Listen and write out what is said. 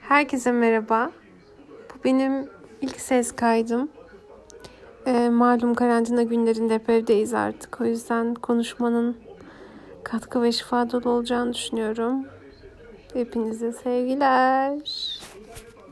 Herkese merhaba. Bu benim ilk ses kaydım. Ee, malum karantina günlerinde hep evdeyiz artık. O yüzden konuşmanın katkı ve şifa dolu olacağını düşünüyorum. Hepinize sevgiler.